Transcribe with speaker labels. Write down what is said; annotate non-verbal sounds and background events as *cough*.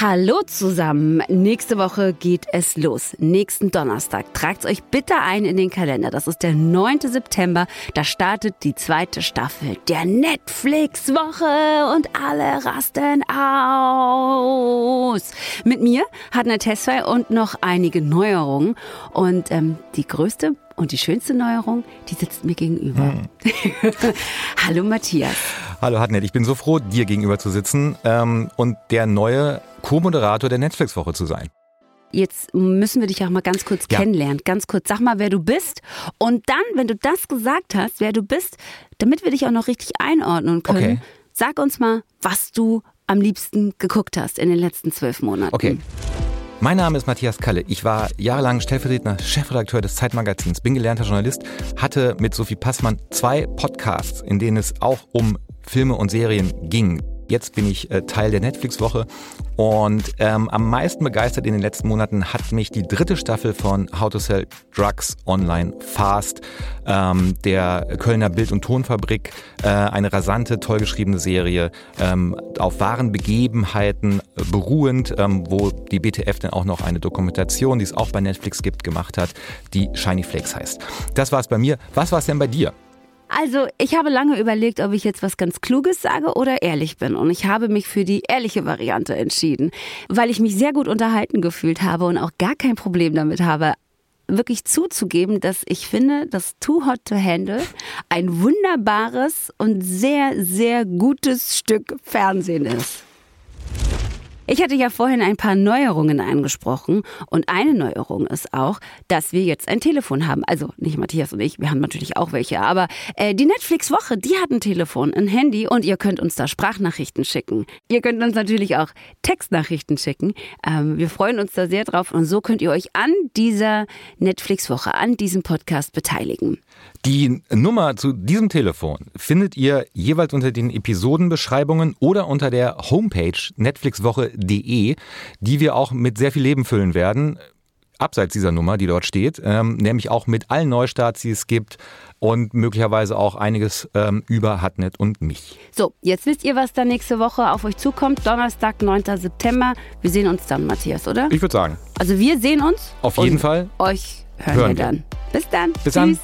Speaker 1: Hallo zusammen. Nächste Woche geht es los. Nächsten Donnerstag. Tragt euch bitte ein in den Kalender. Das ist der 9. September. Da startet die zweite Staffel der Netflix-Woche und alle rasten aus. Mit mir hat eine Testfall und noch einige Neuerungen. Und ähm, die größte und die schönste Neuerung, die sitzt mir gegenüber. Hm. *laughs* Hallo Matthias.
Speaker 2: Hallo Hartnett, ich bin so froh, dir gegenüber zu sitzen ähm, und der neue Co-Moderator der Netflix-Woche zu sein.
Speaker 1: Jetzt müssen wir dich auch mal ganz kurz ja. kennenlernen. Ganz kurz, sag mal, wer du bist. Und dann, wenn du das gesagt hast, wer du bist, damit wir dich auch noch richtig einordnen können, okay. sag uns mal, was du am liebsten geguckt hast in den letzten zwölf Monaten.
Speaker 2: Okay. Mein Name ist Matthias Kalle. Ich war jahrelang stellvertretender Chefredakteur des Zeitmagazins, bin gelernter Journalist, hatte mit Sophie Passmann zwei Podcasts, in denen es auch um Filme und Serien ging. Jetzt bin ich äh, Teil der Netflix-Woche und ähm, am meisten begeistert in den letzten Monaten hat mich die dritte Staffel von How to Sell Drugs Online Fast, ähm, der Kölner Bild- und Tonfabrik, äh, eine rasante, toll geschriebene Serie, ähm, auf wahren Begebenheiten äh, beruhend, ähm, wo die BTF dann auch noch eine Dokumentation, die es auch bei Netflix gibt, gemacht hat, die Shiny Flakes heißt. Das war's bei mir. Was war's denn bei dir?
Speaker 1: Also, ich habe lange überlegt, ob ich jetzt was ganz Kluges sage oder ehrlich bin. Und ich habe mich für die ehrliche Variante entschieden, weil ich mich sehr gut unterhalten gefühlt habe und auch gar kein Problem damit habe, wirklich zuzugeben, dass ich finde, dass Too Hot to Handle ein wunderbares und sehr, sehr gutes Stück Fernsehen ist. Ich hatte ja vorhin ein paar Neuerungen angesprochen und eine Neuerung ist auch, dass wir jetzt ein Telefon haben. Also nicht Matthias und ich, wir haben natürlich auch welche, aber äh, die Netflix-Woche, die hat ein Telefon, ein Handy und ihr könnt uns da Sprachnachrichten schicken. Ihr könnt uns natürlich auch Textnachrichten schicken. Ähm, wir freuen uns da sehr drauf und so könnt ihr euch an dieser Netflix-Woche, an diesem Podcast beteiligen.
Speaker 2: Die Nummer zu diesem Telefon findet ihr jeweils unter den Episodenbeschreibungen oder unter der Homepage netflixwoche.de, die wir auch mit sehr viel Leben füllen werden. Abseits dieser Nummer, die dort steht, ähm, nämlich auch mit allen Neustarts, die es gibt und möglicherweise auch einiges ähm, über Hatnet und mich.
Speaker 1: So, jetzt wisst ihr, was da nächste Woche auf euch zukommt. Donnerstag, 9. September. Wir sehen uns dann, Matthias, oder?
Speaker 2: Ich würde sagen.
Speaker 1: Also wir sehen uns.
Speaker 2: Auf jeden Fall.
Speaker 1: Euch hören, hören wir dann. Bis dann.
Speaker 2: Bis Tschüss. dann.